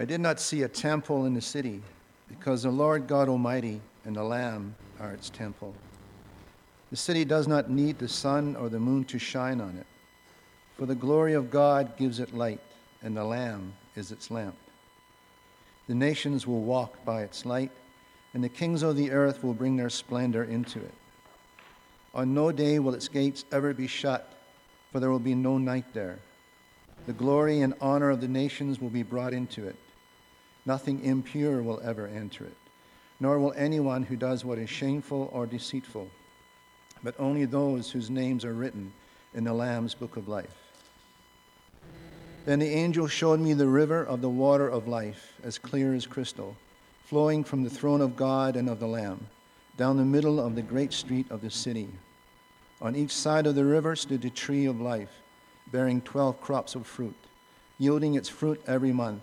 I did not see a temple in the city, because the Lord God Almighty and the Lamb are its temple. The city does not need the sun or the moon to shine on it, for the glory of God gives it light, and the Lamb is its lamp. The nations will walk by its light, and the kings of the earth will bring their splendor into it. On no day will its gates ever be shut, for there will be no night there. The glory and honor of the nations will be brought into it. Nothing impure will ever enter it, nor will anyone who does what is shameful or deceitful, but only those whose names are written in the Lamb's book of life. Then the angel showed me the river of the water of life, as clear as crystal, flowing from the throne of God and of the Lamb, down the middle of the great street of the city. On each side of the river stood the tree of life, bearing twelve crops of fruit, yielding its fruit every month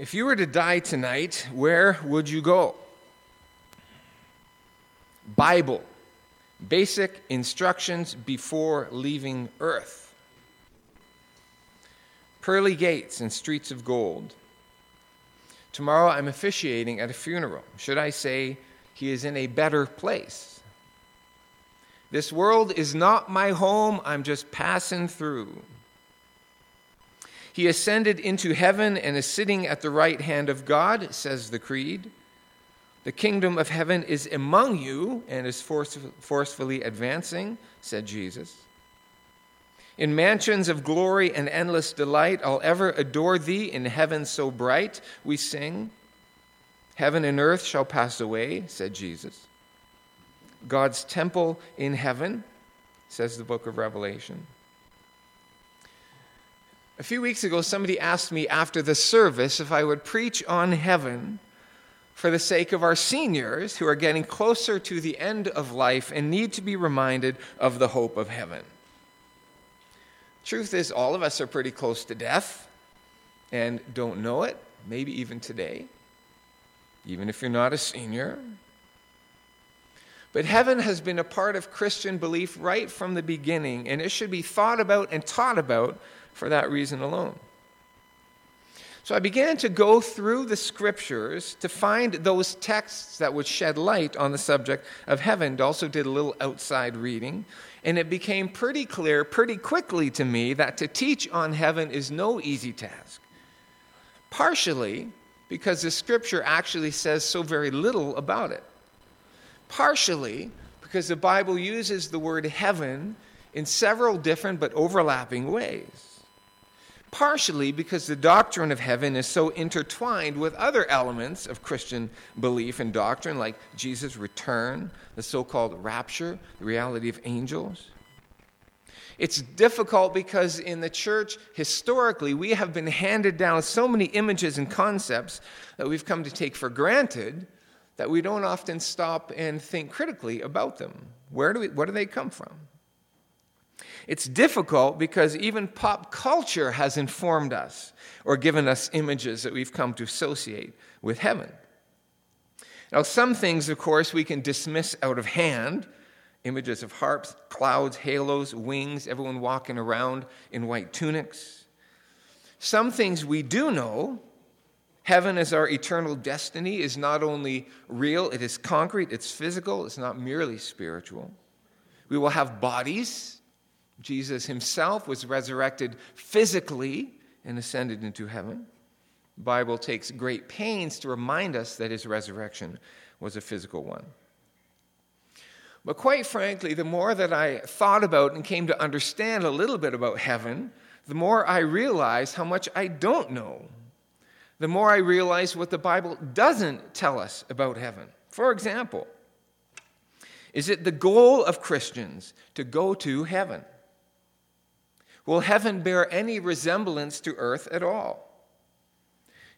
If you were to die tonight, where would you go? Bible. Basic instructions before leaving earth. Pearly gates and streets of gold. Tomorrow I'm officiating at a funeral. Should I say he is in a better place? This world is not my home, I'm just passing through. He ascended into heaven and is sitting at the right hand of God, says the Creed. The kingdom of heaven is among you and is forcefully advancing, said Jesus. In mansions of glory and endless delight, I'll ever adore thee in heaven so bright, we sing. Heaven and earth shall pass away, said Jesus. God's temple in heaven, says the book of Revelation. A few weeks ago, somebody asked me after the service if I would preach on heaven for the sake of our seniors who are getting closer to the end of life and need to be reminded of the hope of heaven. Truth is, all of us are pretty close to death and don't know it, maybe even today, even if you're not a senior. But heaven has been a part of Christian belief right from the beginning, and it should be thought about and taught about for that reason alone. So I began to go through the scriptures to find those texts that would shed light on the subject of heaven. Also, did a little outside reading, and it became pretty clear pretty quickly to me that to teach on heaven is no easy task. Partially because the scripture actually says so very little about it. Partially because the Bible uses the word heaven in several different but overlapping ways partially because the doctrine of heaven is so intertwined with other elements of Christian belief and doctrine, like Jesus' return, the so called rapture, the reality of angels. It's difficult because in the church, historically, we have been handed down so many images and concepts that we've come to take for granted that we don't often stop and think critically about them. Where do we, where do they come from? It's difficult because even pop culture has informed us or given us images that we've come to associate with heaven. Now, some things, of course, we can dismiss out of hand images of harps, clouds, halos, wings, everyone walking around in white tunics. Some things we do know heaven as our eternal destiny is not only real, it is concrete, it's physical, it's not merely spiritual. We will have bodies Jesus himself was resurrected physically and ascended into heaven. The Bible takes great pains to remind us that his resurrection was a physical one. But quite frankly, the more that I thought about and came to understand a little bit about heaven, the more I realized how much I don't know. the more I realize what the Bible doesn't tell us about heaven. For example, is it the goal of Christians to go to heaven? Will heaven bear any resemblance to earth at all?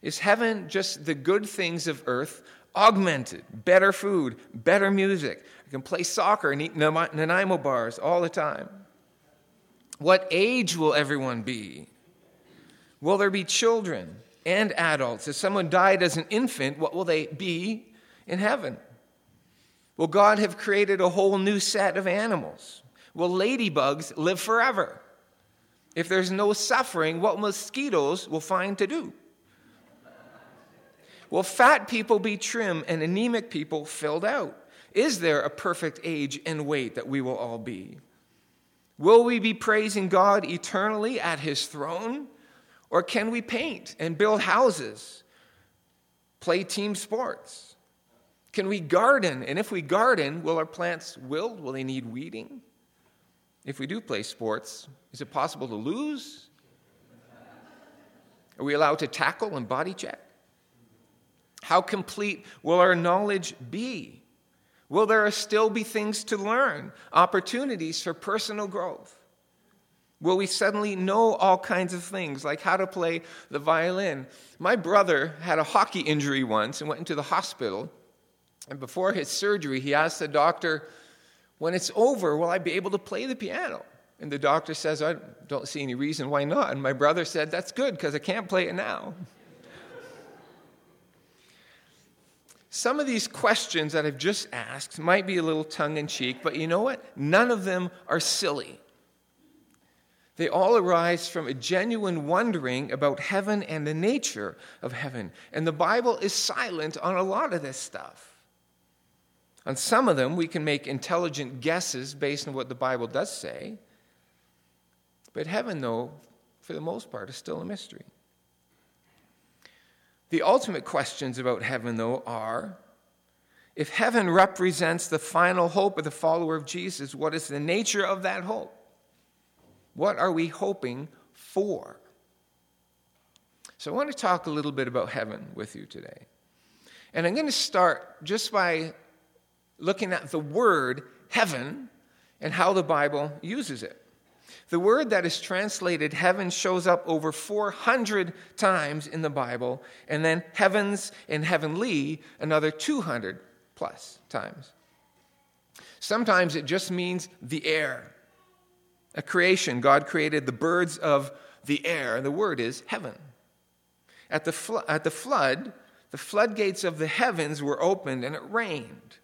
Is heaven just the good things of earth augmented? Better food, better music. I can play soccer and eat Nanaimo bars all the time. What age will everyone be? Will there be children and adults? If someone died as an infant, what will they be in heaven? Will God have created a whole new set of animals? Will ladybugs live forever? If there's no suffering, what mosquitoes will find to do? Will fat people be trim and anemic people filled out? Is there a perfect age and weight that we will all be? Will we be praising God eternally at his throne? Or can we paint and build houses, play team sports? Can we garden? And if we garden, will our plants wilt? Will they need weeding? If we do play sports, is it possible to lose? Are we allowed to tackle and body check? How complete will our knowledge be? Will there still be things to learn, opportunities for personal growth? Will we suddenly know all kinds of things, like how to play the violin? My brother had a hockey injury once and went into the hospital. And before his surgery, he asked the doctor, When it's over, will I be able to play the piano? And the doctor says, I don't see any reason why not. And my brother said, That's good because I can't play it now. Some of these questions that I've just asked might be a little tongue in cheek, but you know what? None of them are silly. They all arise from a genuine wondering about heaven and the nature of heaven. And the Bible is silent on a lot of this stuff. On some of them, we can make intelligent guesses based on what the Bible does say. But heaven, though, for the most part, is still a mystery. The ultimate questions about heaven, though, are if heaven represents the final hope of the follower of Jesus, what is the nature of that hope? What are we hoping for? So, I want to talk a little bit about heaven with you today. And I'm going to start just by looking at the word heaven and how the Bible uses it. The word that is translated heaven shows up over 400 times in the Bible, and then heavens and heavenly another 200 plus times. Sometimes it just means the air. A creation, God created the birds of the air, and the word is heaven. At the, fl- at the flood, the floodgates of the heavens were opened and it rained.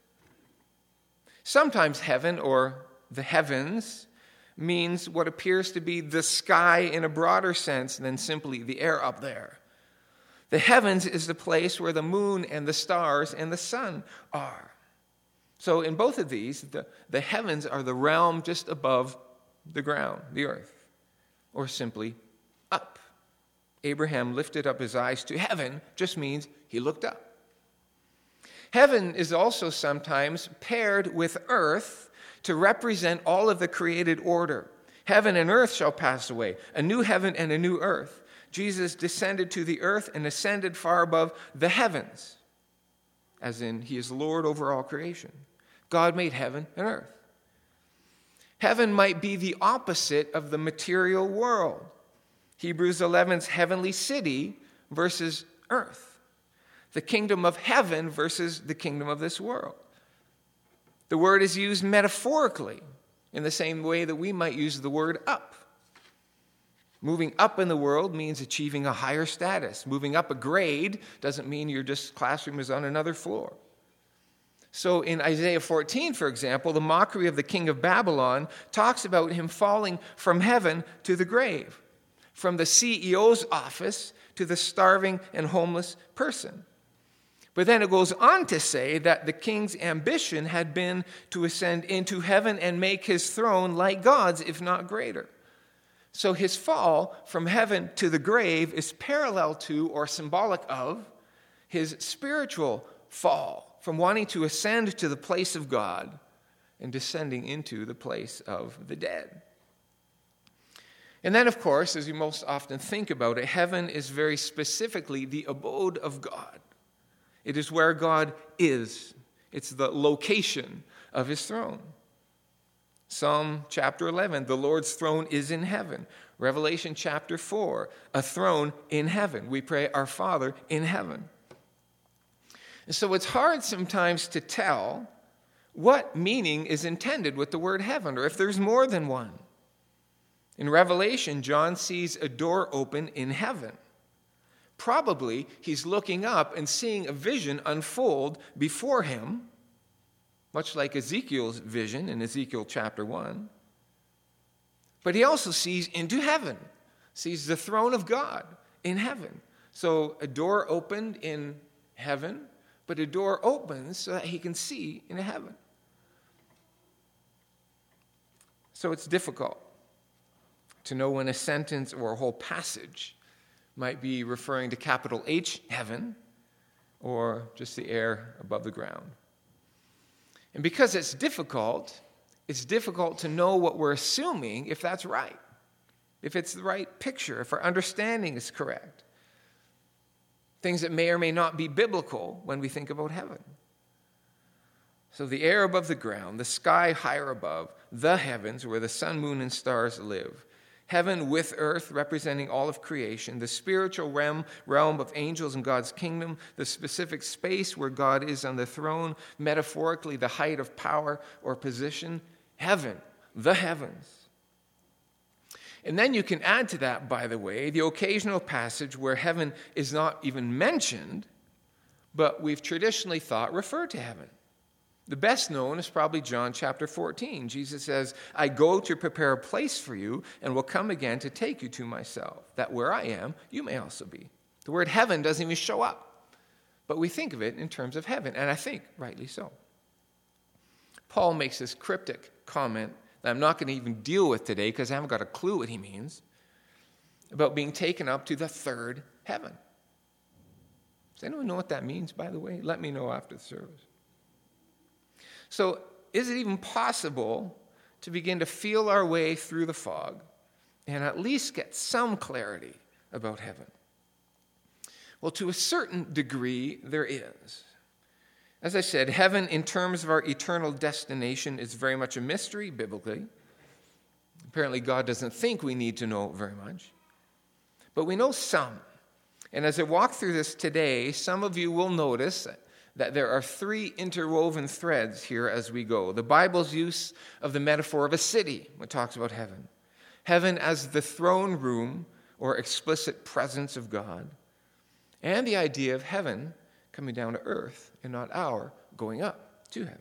Sometimes heaven or the heavens means what appears to be the sky in a broader sense than simply the air up there. The heavens is the place where the moon and the stars and the sun are. So, in both of these, the, the heavens are the realm just above the ground, the earth, or simply up. Abraham lifted up his eyes to heaven, just means he looked up. Heaven is also sometimes paired with earth to represent all of the created order. Heaven and earth shall pass away, a new heaven and a new earth. Jesus descended to the earth and ascended far above the heavens, as in, he is Lord over all creation. God made heaven and earth. Heaven might be the opposite of the material world. Hebrews 11's heavenly city versus earth. The kingdom of heaven versus the kingdom of this world. The word is used metaphorically in the same way that we might use the word up. Moving up in the world means achieving a higher status. Moving up a grade doesn't mean your just classroom is on another floor. So in Isaiah 14, for example, the mockery of the king of Babylon talks about him falling from heaven to the grave, from the CEO's office to the starving and homeless person. But then it goes on to say that the king's ambition had been to ascend into heaven and make his throne like God's, if not greater. So his fall from heaven to the grave is parallel to or symbolic of his spiritual fall from wanting to ascend to the place of God and descending into the place of the dead. And then, of course, as you most often think about it, heaven is very specifically the abode of God. It is where God is, it's the location of his throne. Psalm chapter 11, the Lord's throne is in heaven. Revelation chapter 4, a throne in heaven. We pray, Our Father in heaven. And so it's hard sometimes to tell what meaning is intended with the word heaven, or if there's more than one. In Revelation, John sees a door open in heaven. Probably he's looking up and seeing a vision unfold before him, much like Ezekiel's vision in Ezekiel chapter 1. But he also sees into heaven, sees the throne of God in heaven. So a door opened in heaven, but a door opens so that he can see into heaven. So it's difficult to know when a sentence or a whole passage might be referring to capital H, heaven, or just the air above the ground. And because it's difficult, it's difficult to know what we're assuming if that's right, if it's the right picture, if our understanding is correct. Things that may or may not be biblical when we think about heaven. So, the air above the ground, the sky higher above, the heavens where the sun, moon, and stars live, heaven with earth representing all of creation, the spiritual realm, realm of angels and God's kingdom, the specific space where God is on the throne, metaphorically, the height of power or position, heaven, the heavens. And then you can add to that, by the way, the occasional passage where heaven is not even mentioned, but we've traditionally thought referred to heaven. The best known is probably John chapter 14. Jesus says, I go to prepare a place for you and will come again to take you to myself, that where I am, you may also be. The word heaven doesn't even show up, but we think of it in terms of heaven, and I think rightly so. Paul makes this cryptic comment that I'm not going to even deal with today because I haven't got a clue what he means about being taken up to the third heaven. Does anyone know what that means, by the way? Let me know after the service. So, is it even possible to begin to feel our way through the fog and at least get some clarity about heaven? Well, to a certain degree, there is. As I said, heaven, in terms of our eternal destination, is very much a mystery biblically. Apparently, God doesn't think we need to know very much. But we know some. And as I walk through this today, some of you will notice that there are three interwoven threads here as we go. The Bible's use of the metaphor of a city when it talks about heaven, heaven as the throne room or explicit presence of God, and the idea of heaven coming down to earth and not our going up to heaven.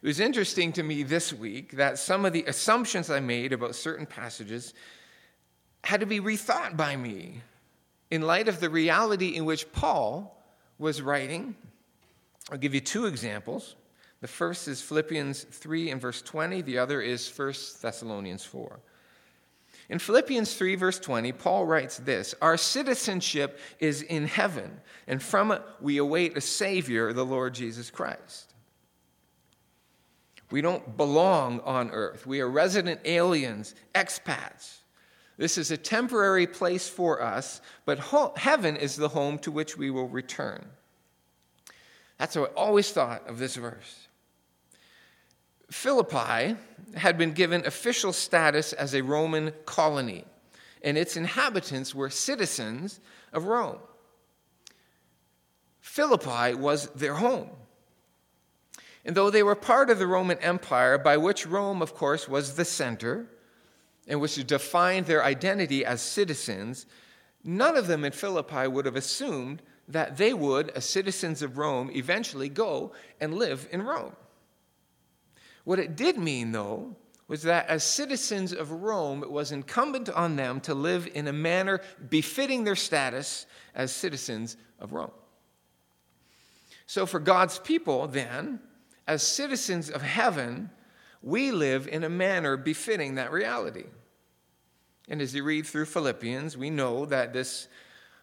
It was interesting to me this week that some of the assumptions I made about certain passages had to be rethought by me in light of the reality in which Paul was writing. I'll give you two examples. The first is Philippians 3 and verse 20, the other is 1 Thessalonians 4. In Philippians 3, verse 20, Paul writes this Our citizenship is in heaven, and from it we await a Savior, the Lord Jesus Christ. We don't belong on earth. We are resident aliens, expats. This is a temporary place for us, but ho- heaven is the home to which we will return. That's how I always thought of this verse. Philippi had been given official status as a Roman colony, and its inhabitants were citizens of Rome. Philippi was their home. And though they were part of the Roman Empire, by which Rome, of course, was the center, and which defined their identity as citizens, none of them in Philippi would have assumed that they would, as citizens of Rome, eventually go and live in Rome. What it did mean, though, was that as citizens of Rome, it was incumbent on them to live in a manner befitting their status as citizens of Rome. So, for God's people, then, as citizens of heaven, we live in a manner befitting that reality. And as you read through Philippians, we know that this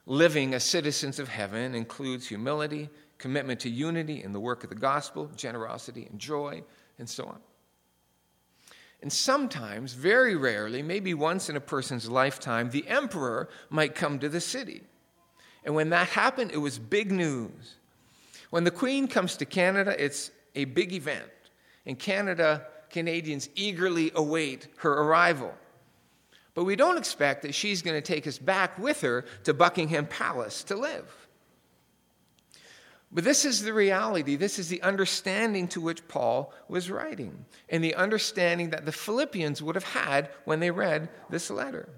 living as citizens of heaven includes humility, commitment to unity in the work of the gospel, generosity and joy, and so on. And sometimes, very rarely, maybe once in a person's lifetime, the emperor might come to the city. And when that happened, it was big news. When the Queen comes to Canada, it's a big event. In Canada, Canadians eagerly await her arrival. But we don't expect that she's going to take us back with her to Buckingham Palace to live. But this is the reality. This is the understanding to which Paul was writing, and the understanding that the Philippians would have had when they read this letter.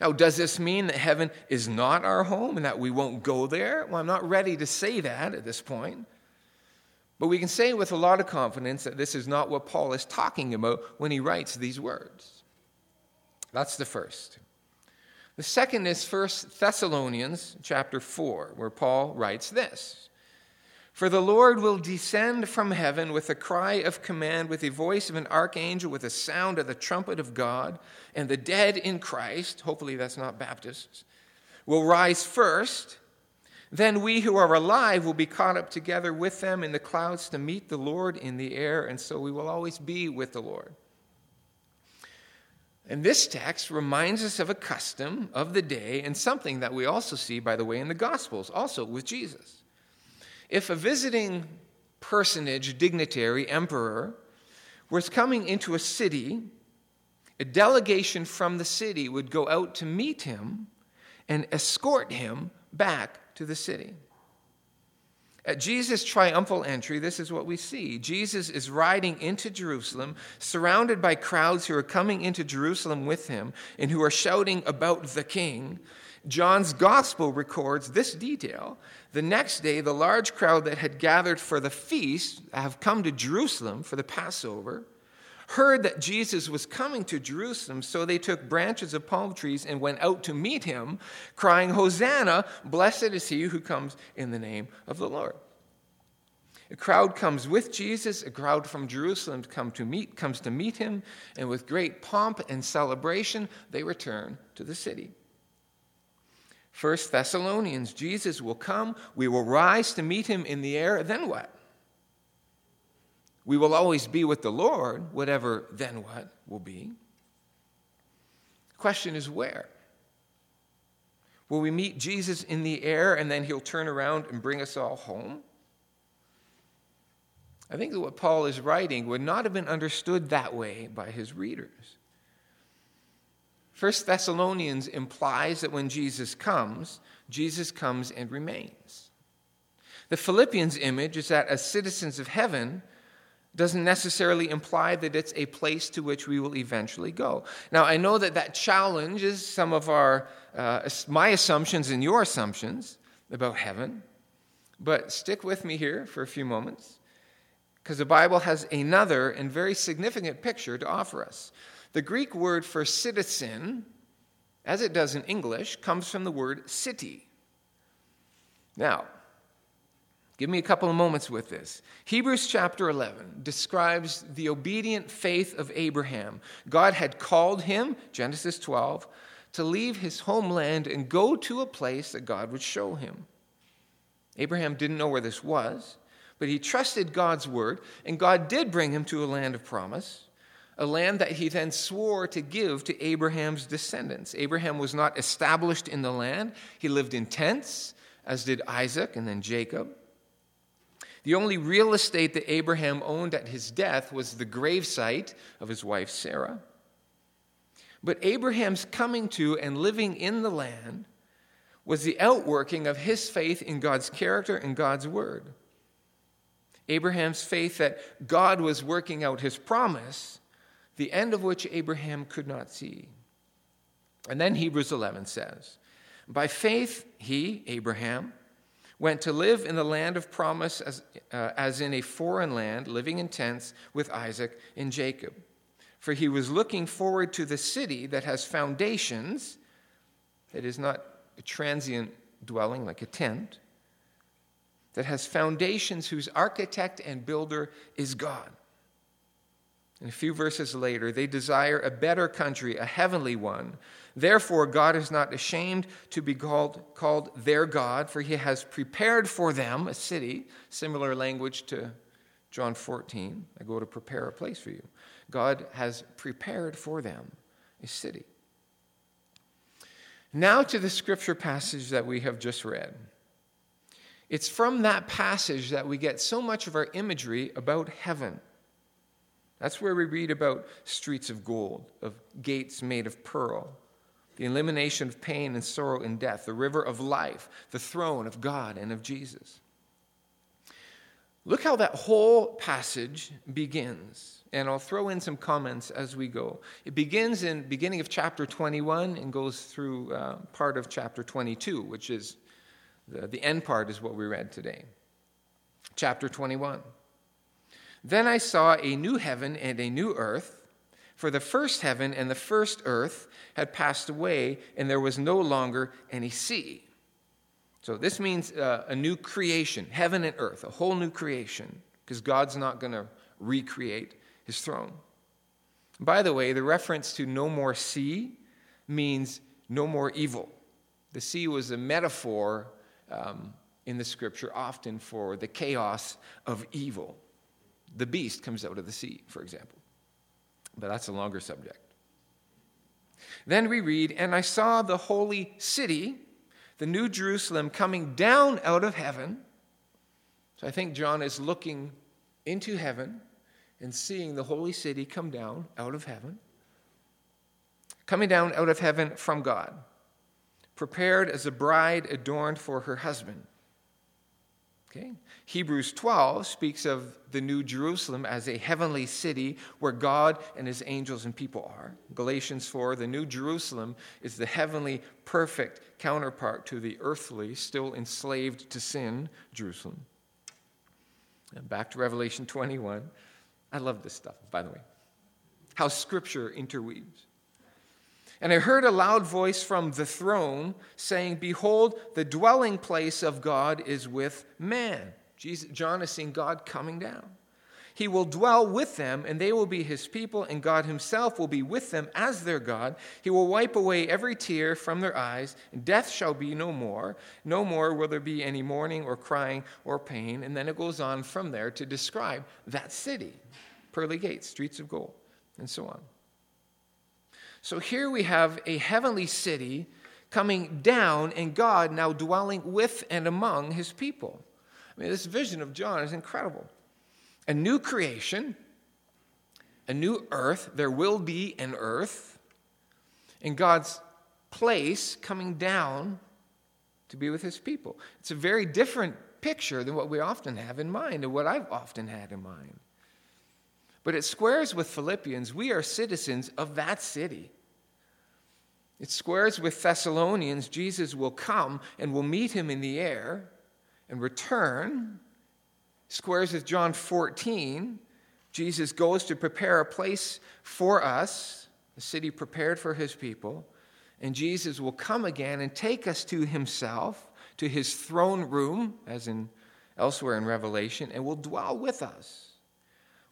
Now, does this mean that heaven is not our home and that we won't go there? Well, I'm not ready to say that at this point. But we can say with a lot of confidence that this is not what Paul is talking about when he writes these words. That's the first. The second is 1 Thessalonians chapter 4, where Paul writes this For the Lord will descend from heaven with a cry of command, with the voice of an archangel, with a sound of the trumpet of God, and the dead in Christ, hopefully that's not Baptists, will rise first. Then we who are alive will be caught up together with them in the clouds to meet the Lord in the air, and so we will always be with the Lord. And this text reminds us of a custom of the day and something that we also see, by the way, in the Gospels, also with Jesus. If a visiting personage, dignitary, emperor, was coming into a city, a delegation from the city would go out to meet him and escort him back to the city. At Jesus' triumphal entry, this is what we see. Jesus is riding into Jerusalem, surrounded by crowds who are coming into Jerusalem with him and who are shouting about the king. John's gospel records this detail. The next day, the large crowd that had gathered for the feast have come to Jerusalem for the Passover heard that Jesus was coming to Jerusalem, so they took branches of palm trees and went out to meet him, crying, Hosanna, blessed is he who comes in the name of the Lord. A crowd comes with Jesus, a crowd from Jerusalem come to meet, comes to meet him, and with great pomp and celebration, they return to the city. First Thessalonians, Jesus will come, we will rise to meet him in the air, then what? We will always be with the Lord, whatever then what will be. The question is where? Will we meet Jesus in the air and then he'll turn around and bring us all home? I think that what Paul is writing would not have been understood that way by his readers. First Thessalonians implies that when Jesus comes, Jesus comes and remains. The Philippians image is that as citizens of heaven, doesn't necessarily imply that it's a place to which we will eventually go. Now, I know that that challenges some of our, uh, my assumptions and your assumptions about heaven, but stick with me here for a few moments because the Bible has another and very significant picture to offer us. The Greek word for citizen, as it does in English, comes from the word city. Now, Give me a couple of moments with this. Hebrews chapter 11 describes the obedient faith of Abraham. God had called him, Genesis 12, to leave his homeland and go to a place that God would show him. Abraham didn't know where this was, but he trusted God's word, and God did bring him to a land of promise, a land that he then swore to give to Abraham's descendants. Abraham was not established in the land, he lived in tents, as did Isaac and then Jacob. The only real estate that Abraham owned at his death was the gravesite of his wife Sarah. But Abraham's coming to and living in the land was the outworking of his faith in God's character and God's word. Abraham's faith that God was working out his promise, the end of which Abraham could not see. And then Hebrews 11 says, By faith, he, Abraham, went to live in the land of promise as, uh, as in a foreign land, living in tents with Isaac and Jacob. For he was looking forward to the city that has foundations, that is not a transient dwelling like a tent, that has foundations whose architect and builder is God. And a few verses later, they desire a better country, a heavenly one. Therefore, God is not ashamed to be called, called their God, for he has prepared for them a city, similar language to John 14. I go to prepare a place for you. God has prepared for them a city. Now to the scripture passage that we have just read. It's from that passage that we get so much of our imagery about heaven. That's where we read about streets of gold, of gates made of pearl, the elimination of pain and sorrow and death, the river of life, the throne of God and of Jesus. Look how that whole passage begins. And I'll throw in some comments as we go. It begins in beginning of chapter 21 and goes through uh, part of chapter 22, which is the, the end part is what we read today. Chapter 21. Then I saw a new heaven and a new earth, for the first heaven and the first earth had passed away, and there was no longer any sea. So this means uh, a new creation, heaven and earth, a whole new creation, because God's not going to recreate his throne. By the way, the reference to no more sea means no more evil. The sea was a metaphor um, in the scripture often for the chaos of evil. The beast comes out of the sea, for example. But that's a longer subject. Then we read, And I saw the holy city, the new Jerusalem, coming down out of heaven. So I think John is looking into heaven and seeing the holy city come down out of heaven. Coming down out of heaven from God prepared as a bride adorned for her husband. Okay? Hebrews 12 speaks of the New Jerusalem as a heavenly city where God and his angels and people are. Galatians 4, the New Jerusalem is the heavenly, perfect counterpart to the earthly, still enslaved to sin, Jerusalem. And back to Revelation 21. I love this stuff, by the way. How scripture interweaves. And I heard a loud voice from the throne saying, Behold, the dwelling place of God is with man. Jesus, John is seeing God coming down. He will dwell with them, and they will be his people, and God himself will be with them as their God. He will wipe away every tear from their eyes, and death shall be no more. No more will there be any mourning or crying or pain. And then it goes on from there to describe that city pearly gates, streets of gold, and so on. So here we have a heavenly city coming down, and God now dwelling with and among his people. I mean, this vision of John is incredible. A new creation, a new earth. There will be an earth, and God's place coming down to be with his people. It's a very different picture than what we often have in mind and what I've often had in mind. But it squares with Philippians. We are citizens of that city. It squares with Thessalonians. Jesus will come and we'll meet him in the air and return. Squares with John 14. Jesus goes to prepare a place for us, a city prepared for his people. And Jesus will come again and take us to himself, to his throne room, as in elsewhere in Revelation, and will dwell with us.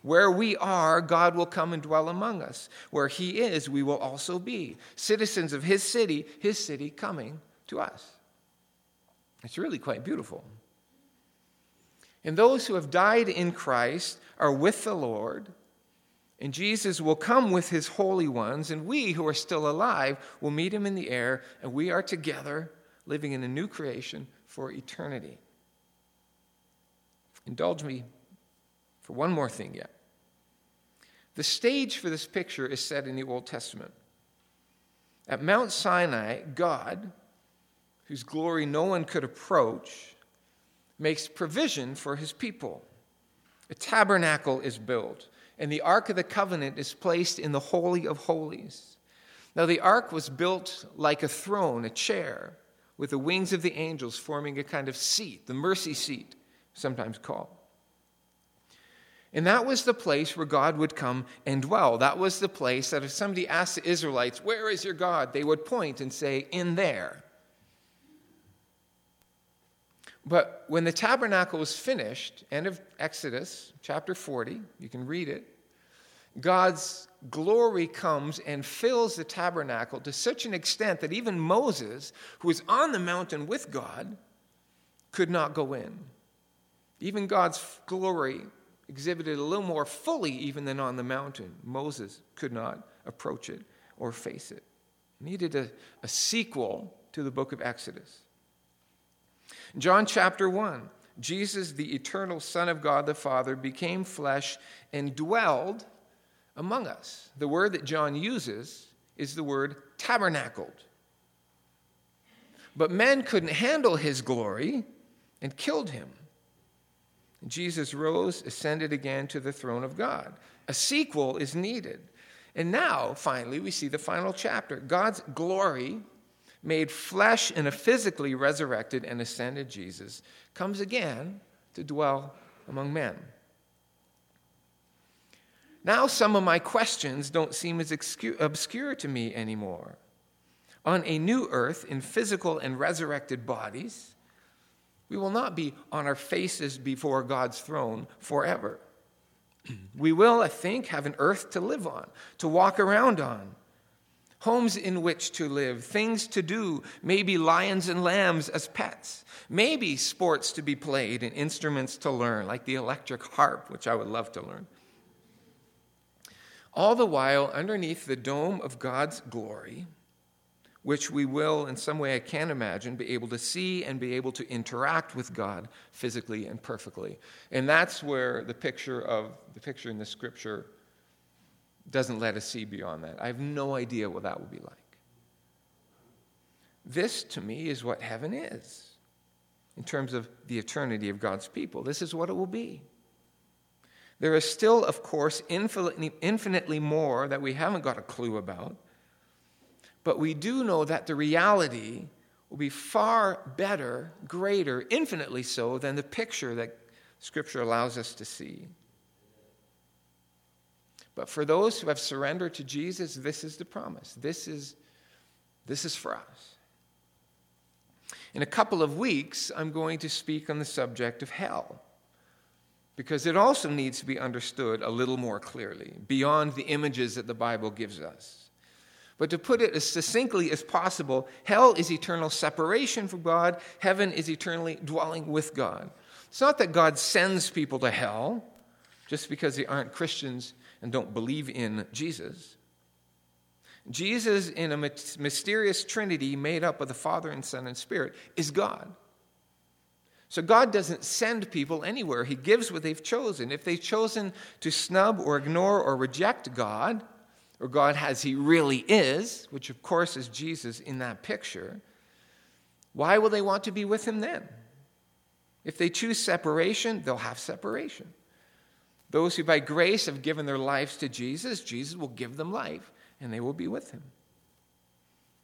Where we are, God will come and dwell among us. Where He is, we will also be. Citizens of His city, His city coming to us. It's really quite beautiful. And those who have died in Christ are with the Lord, and Jesus will come with His holy ones, and we who are still alive will meet Him in the air, and we are together living in a new creation for eternity. Indulge me for one more thing yet. The stage for this picture is set in the Old Testament. At Mount Sinai, God, whose glory no one could approach, makes provision for his people. A tabernacle is built, and the Ark of the Covenant is placed in the Holy of Holies. Now, the ark was built like a throne, a chair, with the wings of the angels forming a kind of seat, the mercy seat, sometimes called. And that was the place where God would come and dwell. That was the place that if somebody asked the Israelites, Where is your God? they would point and say, In there. But when the tabernacle was finished, end of Exodus chapter 40, you can read it, God's glory comes and fills the tabernacle to such an extent that even Moses, who was on the mountain with God, could not go in. Even God's glory exhibited a little more fully even than on the mountain. Moses could not approach it or face it. Needed a, a sequel to the book of Exodus. John chapter 1 Jesus, the eternal Son of God the Father, became flesh and dwelled among us. The word that John uses is the word tabernacled. But men couldn't handle his glory and killed him. Jesus rose, ascended again to the throne of God. A sequel is needed. And now, finally, we see the final chapter. God's glory, made flesh in a physically resurrected and ascended Jesus, comes again to dwell among men. Now, some of my questions don't seem as obscure to me anymore. On a new earth in physical and resurrected bodies, we will not be on our faces before God's throne forever. We will, I think, have an earth to live on, to walk around on, homes in which to live, things to do, maybe lions and lambs as pets, maybe sports to be played and instruments to learn, like the electric harp, which I would love to learn. All the while, underneath the dome of God's glory, which we will, in some way I can't imagine, be able to see and be able to interact with God physically and perfectly. And that's where the picture of the picture in the scripture doesn't let us see beyond that. I have no idea what that will be like. This, to me, is what heaven is in terms of the eternity of God's people. This is what it will be. There is still, of course, infinitely, infinitely more that we haven't got a clue about. But we do know that the reality will be far better, greater, infinitely so than the picture that Scripture allows us to see. But for those who have surrendered to Jesus, this is the promise. This is, this is for us. In a couple of weeks, I'm going to speak on the subject of hell because it also needs to be understood a little more clearly beyond the images that the Bible gives us. But to put it as succinctly as possible, hell is eternal separation from God, heaven is eternally dwelling with God. It's not that God sends people to hell just because they aren't Christians and don't believe in Jesus. Jesus, in a mysterious trinity made up of the Father and Son and Spirit, is God. So God doesn't send people anywhere. He gives what they've chosen. If they've chosen to snub or ignore or reject God, or God as He really is, which of course is Jesus in that picture, why will they want to be with Him then? If they choose separation, they'll have separation. Those who by grace have given their lives to Jesus, Jesus will give them life and they will be with Him.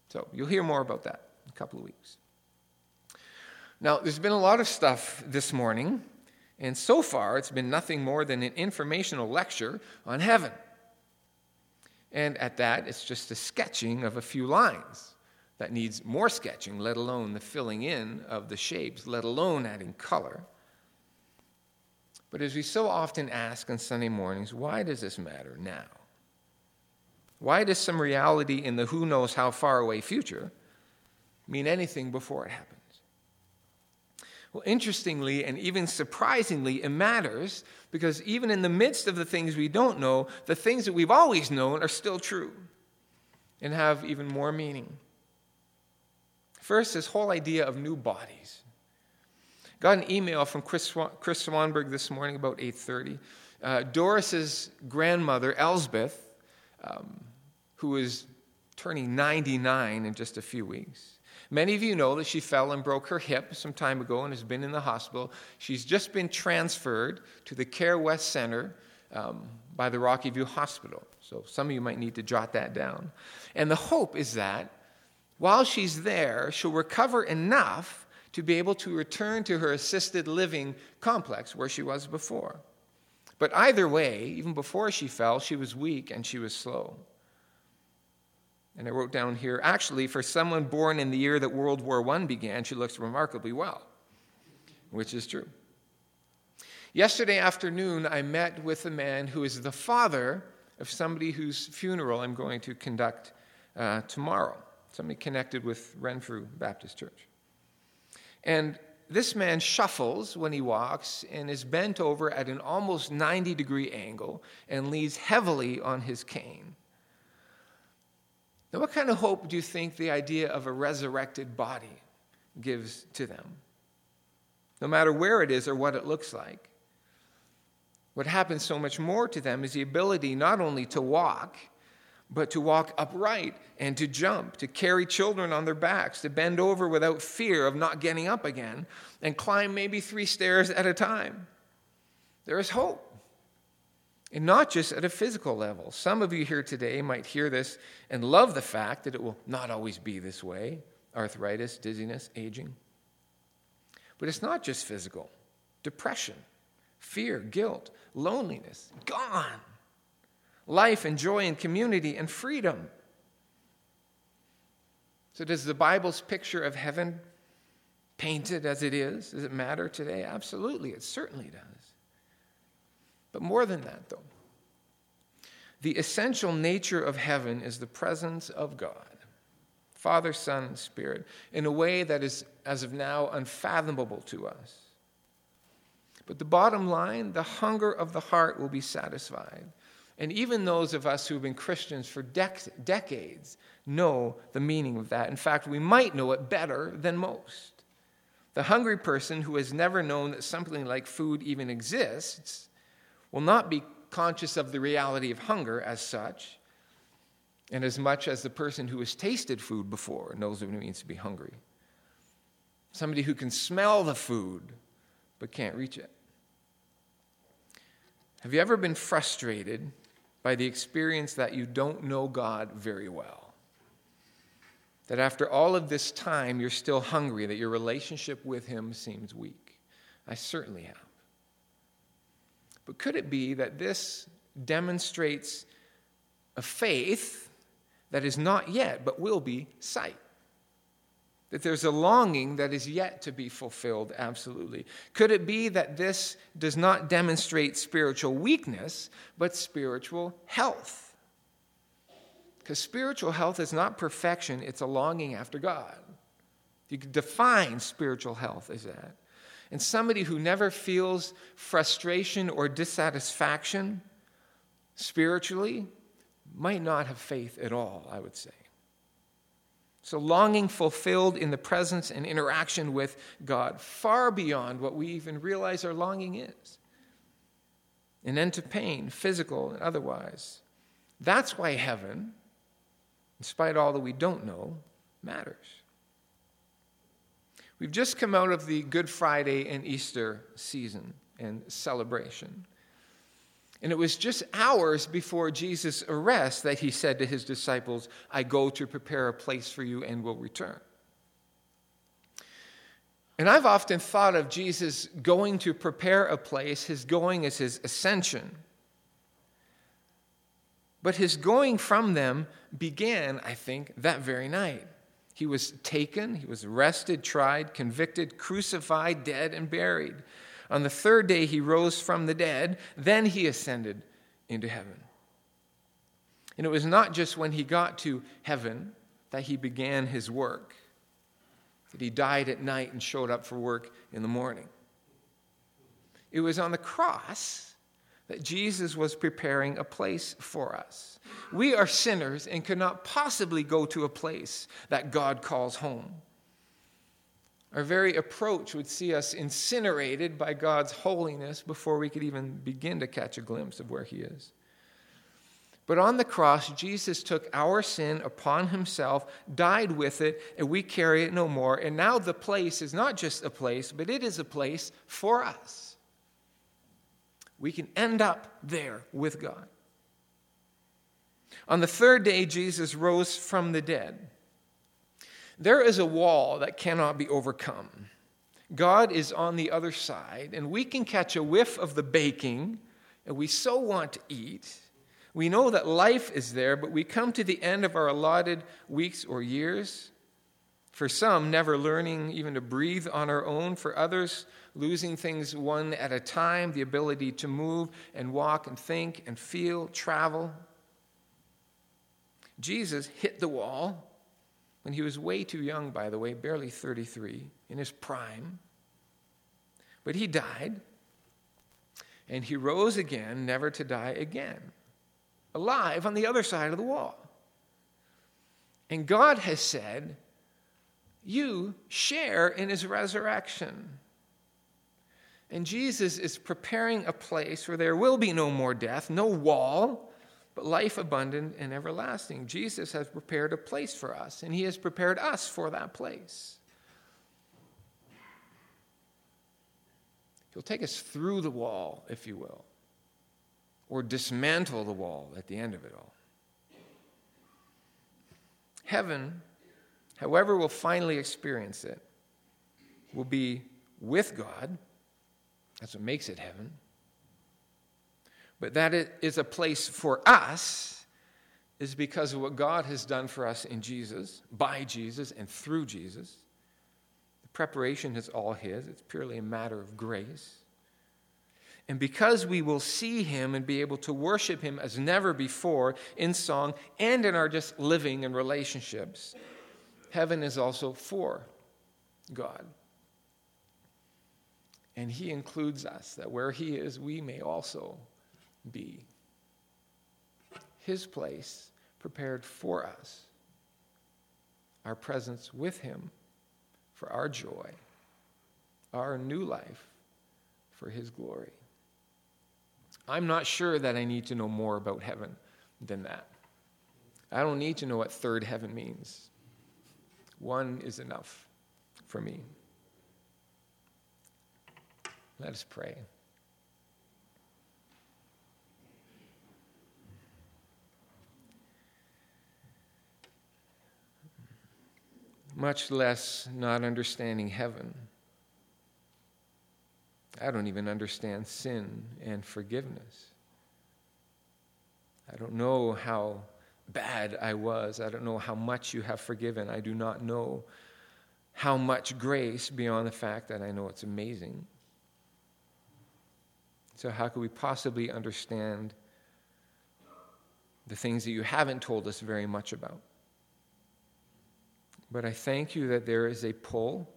So you'll hear more about that in a couple of weeks. Now, there's been a lot of stuff this morning, and so far it's been nothing more than an informational lecture on heaven. And at that, it's just a sketching of a few lines that needs more sketching, let alone the filling in of the shapes, let alone adding color. But as we so often ask on Sunday mornings, why does this matter now? Why does some reality in the who knows how far away future mean anything before it happens? Well, interestingly and even surprisingly, it matters because even in the midst of the things we don't know, the things that we've always known are still true and have even more meaning. First, this whole idea of new bodies. Got an email from Chris, Chris Swanberg this morning about 8:30. Uh, Doris's grandmother, Elsbeth, um, who is turning 99 in just a few weeks, Many of you know that she fell and broke her hip some time ago and has been in the hospital. She's just been transferred to the Care West Center um, by the Rocky View Hospital. So some of you might need to jot that down. And the hope is that while she's there, she'll recover enough to be able to return to her assisted living complex where she was before. But either way, even before she fell, she was weak and she was slow. And I wrote down here actually, for someone born in the year that World War I began, she looks remarkably well, which is true. Yesterday afternoon, I met with a man who is the father of somebody whose funeral I'm going to conduct uh, tomorrow, somebody connected with Renfrew Baptist Church. And this man shuffles when he walks and is bent over at an almost 90 degree angle and leans heavily on his cane. Now, what kind of hope do you think the idea of a resurrected body gives to them? No matter where it is or what it looks like. What happens so much more to them is the ability not only to walk, but to walk upright and to jump, to carry children on their backs, to bend over without fear of not getting up again, and climb maybe three stairs at a time. There is hope. And not just at a physical level. Some of you here today might hear this and love the fact that it will not always be this way arthritis, dizziness, aging. But it's not just physical depression, fear, guilt, loneliness, gone. Life and joy and community and freedom. So, does the Bible's picture of heaven, painted as it is, does it matter today? Absolutely, it certainly does. But more than that, though, the essential nature of heaven is the presence of God, Father, Son, and Spirit, in a way that is, as of now, unfathomable to us. But the bottom line the hunger of the heart will be satisfied. And even those of us who have been Christians for dec- decades know the meaning of that. In fact, we might know it better than most. The hungry person who has never known that something like food even exists will not be conscious of the reality of hunger as such, and as much as the person who has tasted food before knows what it means to be hungry. Somebody who can smell the food but can't reach it. Have you ever been frustrated by the experience that you don't know God very well? That after all of this time, you're still hungry, that your relationship with Him seems weak? I certainly have. But could it be that this demonstrates a faith that is not yet, but will be sight? That there's a longing that is yet to be fulfilled, absolutely. Could it be that this does not demonstrate spiritual weakness, but spiritual health? Because spiritual health is not perfection, it's a longing after God. You could define spiritual health as that. And somebody who never feels frustration or dissatisfaction spiritually might not have faith at all, I would say. So, longing fulfilled in the presence and interaction with God, far beyond what we even realize our longing is. An end to pain, physical and otherwise. That's why heaven, in spite of all that we don't know, matters. We've just come out of the Good Friday and Easter season and celebration. And it was just hours before Jesus' arrest that he said to his disciples, I go to prepare a place for you and will return. And I've often thought of Jesus going to prepare a place, his going is his ascension. But his going from them began, I think, that very night. He was taken, he was arrested, tried, convicted, crucified, dead, and buried. On the third day, he rose from the dead. Then he ascended into heaven. And it was not just when he got to heaven that he began his work, that he died at night and showed up for work in the morning. It was on the cross that Jesus was preparing a place for us. We are sinners and could not possibly go to a place that God calls home. Our very approach would see us incinerated by God's holiness before we could even begin to catch a glimpse of where He is. But on the cross, Jesus took our sin upon himself, died with it, and we carry it no more. And now the place is not just a place, but it is a place for us we can end up there with God. On the third day, Jesus rose from the dead. There is a wall that cannot be overcome. God is on the other side, and we can catch a whiff of the baking, and we so want to eat. We know that life is there, but we come to the end of our allotted weeks or years. For some, never learning even to breathe on our own. For others, losing things one at a time, the ability to move and walk and think and feel, travel. Jesus hit the wall when he was way too young, by the way, barely 33, in his prime. But he died, and he rose again, never to die again, alive on the other side of the wall. And God has said, You share in his resurrection. And Jesus is preparing a place where there will be no more death, no wall, but life abundant and everlasting. Jesus has prepared a place for us, and he has prepared us for that place. He'll take us through the wall, if you will, or dismantle the wall at the end of it all. Heaven, however we'll finally experience it, will be with God. That's what makes it heaven. But that it is a place for us is because of what God has done for us in Jesus, by Jesus, and through Jesus. The preparation is all His, it's purely a matter of grace. And because we will see Him and be able to worship Him as never before in song and in our just living and relationships, heaven is also for God. And He includes us, that where He is, we may also be. His place prepared for us, our presence with Him for our joy, our new life for His glory. I'm not sure that I need to know more about heaven than that. I don't need to know what third heaven means. One is enough for me. Let us pray. Much less not understanding heaven. I don't even understand sin and forgiveness. I don't know how bad I was. I don't know how much you have forgiven. I do not know how much grace beyond the fact that I know it's amazing. So, how could we possibly understand the things that you haven't told us very much about? But I thank you that there is a pull.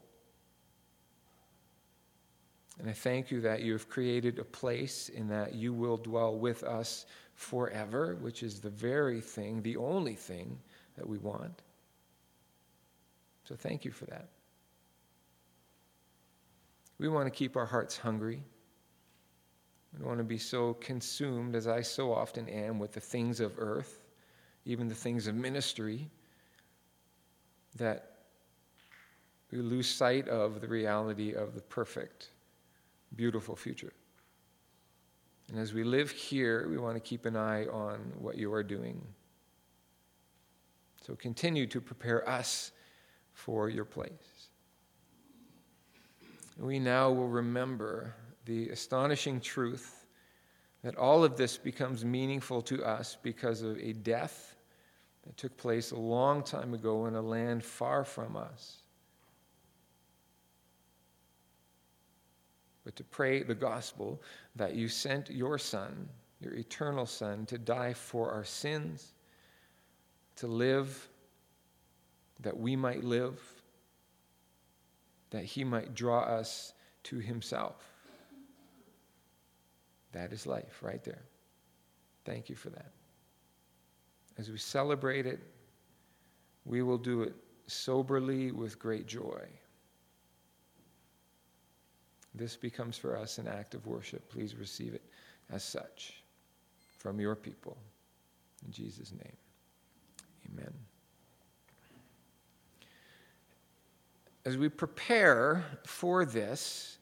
And I thank you that you have created a place in that you will dwell with us forever, which is the very thing, the only thing that we want. So thank you for that. We want to keep our hearts hungry. We don't want to be so consumed, as I so often am, with the things of earth, even the things of ministry that we lose sight of the reality of the perfect, beautiful future. And as we live here, we want to keep an eye on what you are doing. So continue to prepare us for your place. We now will remember the astonishing truth that all of this becomes meaningful to us because of a death that took place a long time ago in a land far from us. But to pray the gospel that you sent your Son, your eternal Son, to die for our sins, to live that we might live, that He might draw us to Himself. That is life right there. Thank you for that as we celebrate it, we will do it soberly with great joy. This becomes for us an act of worship. Please receive it as such from your people. In Jesus' name, amen. As we prepare for this,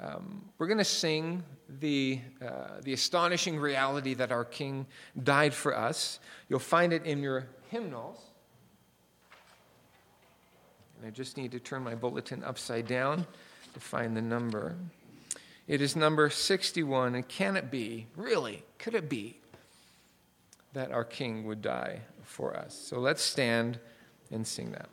um, we're going to sing the, uh, the astonishing reality that our King died for us. You'll find it in your hymnals. And I just need to turn my bulletin upside down to find the number. It is number 61. And can it be, really, could it be, that our King would die for us? So let's stand and sing that.